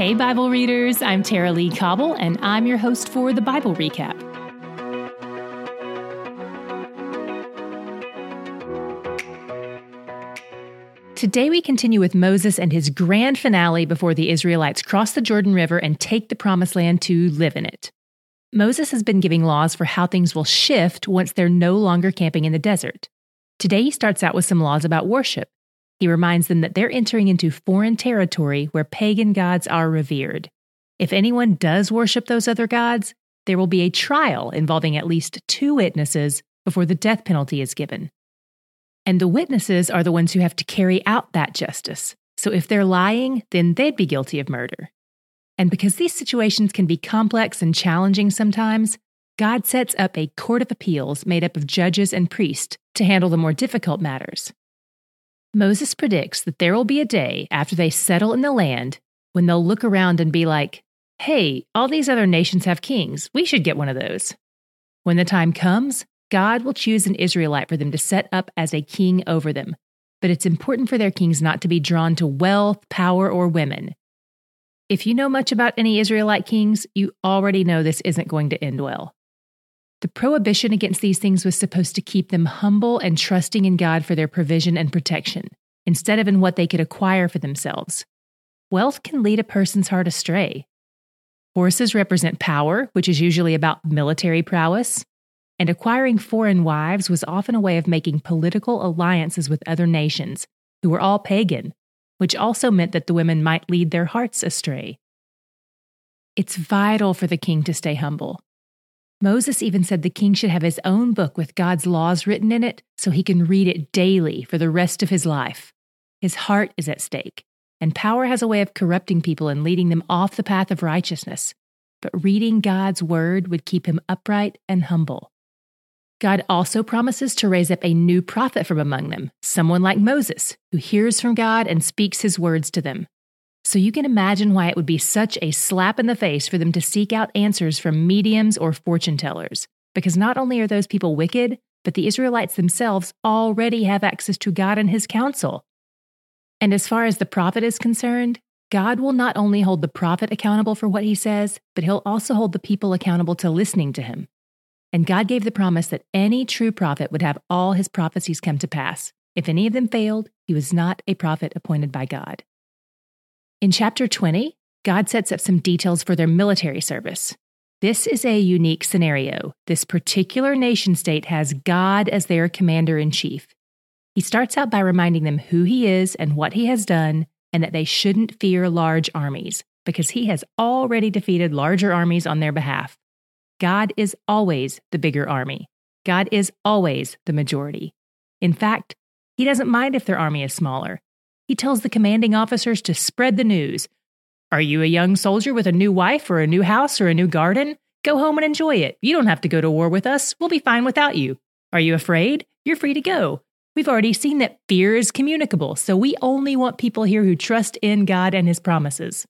Hey, Bible readers, I'm Tara-Leigh Cobble, and I'm your host for the Bible Recap. Today, we continue with Moses and his grand finale before the Israelites cross the Jordan River and take the promised land to live in it. Moses has been giving laws for how things will shift once they're no longer camping in the desert. Today, he starts out with some laws about worship. He reminds them that they're entering into foreign territory where pagan gods are revered. If anyone does worship those other gods, there will be a trial involving at least two witnesses before the death penalty is given. And the witnesses are the ones who have to carry out that justice. So if they're lying, then they'd be guilty of murder. And because these situations can be complex and challenging sometimes, God sets up a court of appeals made up of judges and priests to handle the more difficult matters. Moses predicts that there will be a day after they settle in the land when they'll look around and be like, hey, all these other nations have kings. We should get one of those. When the time comes, God will choose an Israelite for them to set up as a king over them. But it's important for their kings not to be drawn to wealth, power, or women. If you know much about any Israelite kings, you already know this isn't going to end well. The prohibition against these things was supposed to keep them humble and trusting in God for their provision and protection, instead of in what they could acquire for themselves. Wealth can lead a person's heart astray. Horses represent power, which is usually about military prowess and acquiring foreign wives was often a way of making political alliances with other nations, who were all pagan, which also meant that the women might lead their hearts astray. It's vital for the king to stay humble. Moses even said the king should have his own book with God's laws written in it so he can read it daily for the rest of his life. His heart is at stake, and power has a way of corrupting people and leading them off the path of righteousness. But reading God's word would keep him upright and humble. God also promises to raise up a new prophet from among them, someone like Moses, who hears from God and speaks his words to them. So you can imagine why it would be such a slap in the face for them to seek out answers from mediums or fortune tellers, because not only are those people wicked, but the Israelites themselves already have access to God and his counsel. And as far as the prophet is concerned, God will not only hold the prophet accountable for what he says, but he'll also hold the people accountable to listening to him. And God gave the promise that any true prophet would have all his prophecies come to pass. If any of them failed, he was not a prophet appointed by God. In chapter 20, God sets up some details for their military service. This is a unique scenario. This particular nation state has God as their commander in chief. He starts out by reminding them who he is and what he has done, and that they shouldn't fear large armies, because he has already defeated larger armies on their behalf. God is always the bigger army. God is always the majority. In fact, he doesn't mind if their army is smaller. He tells the commanding officers to spread the news. Are you a young soldier with a new wife or a new house or a new garden? Go home and enjoy it. You don't have to go to war with us. We'll be fine without you. Are you afraid? You're free to go. We've already seen that fear is communicable, so we only want people here who trust in God and His promises.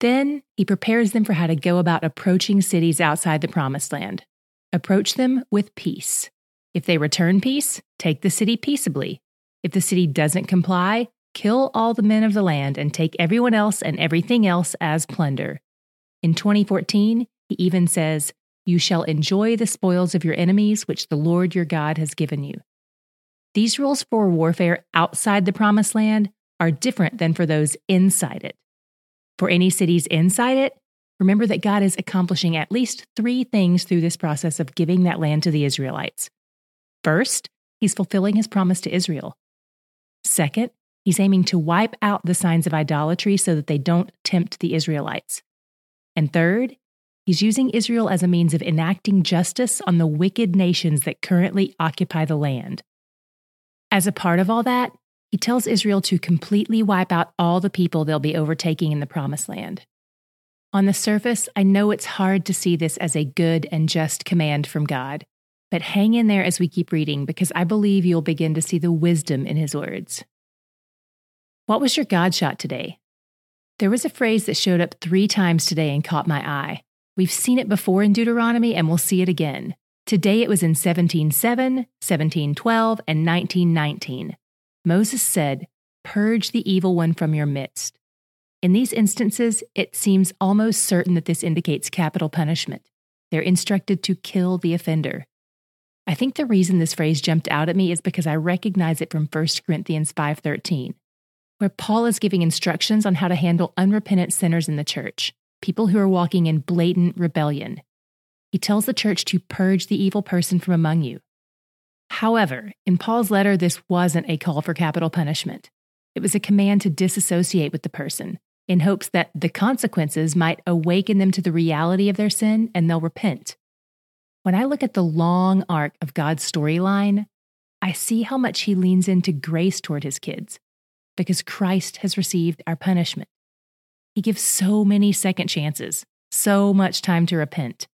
Then he prepares them for how to go about approaching cities outside the promised land. Approach them with peace. If they return peace, take the city peaceably. If the city doesn't comply, kill all the men of the land and take everyone else and everything else as plunder. In 2014, he even says, You shall enjoy the spoils of your enemies, which the Lord your God has given you. These rules for warfare outside the promised land are different than for those inside it. For any cities inside it, remember that God is accomplishing at least three things through this process of giving that land to the Israelites. First, he's fulfilling his promise to Israel. Second, he's aiming to wipe out the signs of idolatry so that they don't tempt the Israelites. And third, he's using Israel as a means of enacting justice on the wicked nations that currently occupy the land. As a part of all that, he tells Israel to completely wipe out all the people they'll be overtaking in the Promised Land. On the surface, I know it's hard to see this as a good and just command from God, but hang in there as we keep reading because I believe you'll begin to see the wisdom in his words. What was your God shot today? There was a phrase that showed up three times today and caught my eye. We've seen it before in Deuteronomy and we'll see it again. Today it was in 1707, 1712, and 1919. Moses said, Purge the evil one from your midst. In these instances, it seems almost certain that this indicates capital punishment. They're instructed to kill the offender. I think the reason this phrase jumped out at me is because I recognize it from 1 Corinthians 5:13, where Paul is giving instructions on how to handle unrepentant sinners in the church, people who are walking in blatant rebellion. He tells the church to purge the evil person from among you. However, in Paul's letter, this wasn't a call for capital punishment. It was a command to disassociate with the person in hopes that the consequences might awaken them to the reality of their sin and they'll repent. When I look at the long arc of God's storyline, I see how much he leans into grace toward his kids because Christ has received our punishment. He gives so many second chances, so much time to repent.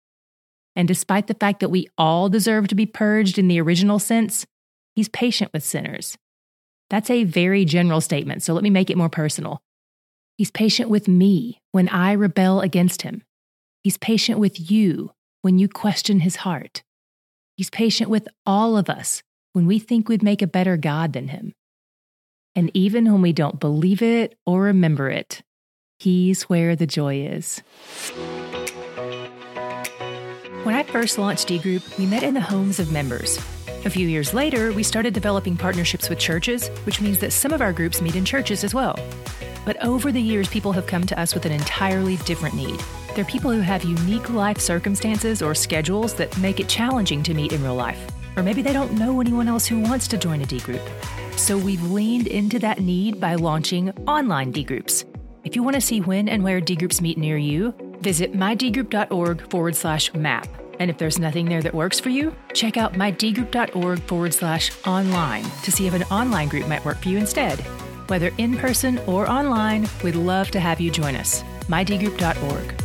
And despite the fact that we all deserve to be purged in the original sense, he's patient with sinners. That's a very general statement, so let me make it more personal. He's patient with me when I rebel against him. He's patient with you when you question his heart. He's patient with all of us when we think we'd make a better God than him. And even when we don't believe it or remember it, he's where the joy is. When I first launched D Group, we met in the homes of members. A few years later, we started developing partnerships with churches, which means that some of our groups meet in churches as well. But over the years, people have come to us with an entirely different need. They're people who have unique life circumstances or schedules that make it challenging to meet in real life. Or maybe they don't know anyone else who wants to join a D group. So we've leaned into that need by launching online D groups. If you want to see when and where D groups meet near you, visit mydgroup.org forward slash map. And if there's nothing there that works for you, check out mydgroup.org forward slash online to see if an online group might work for you instead. Whether in person or online, we'd love to have you join us. mydgroup.org.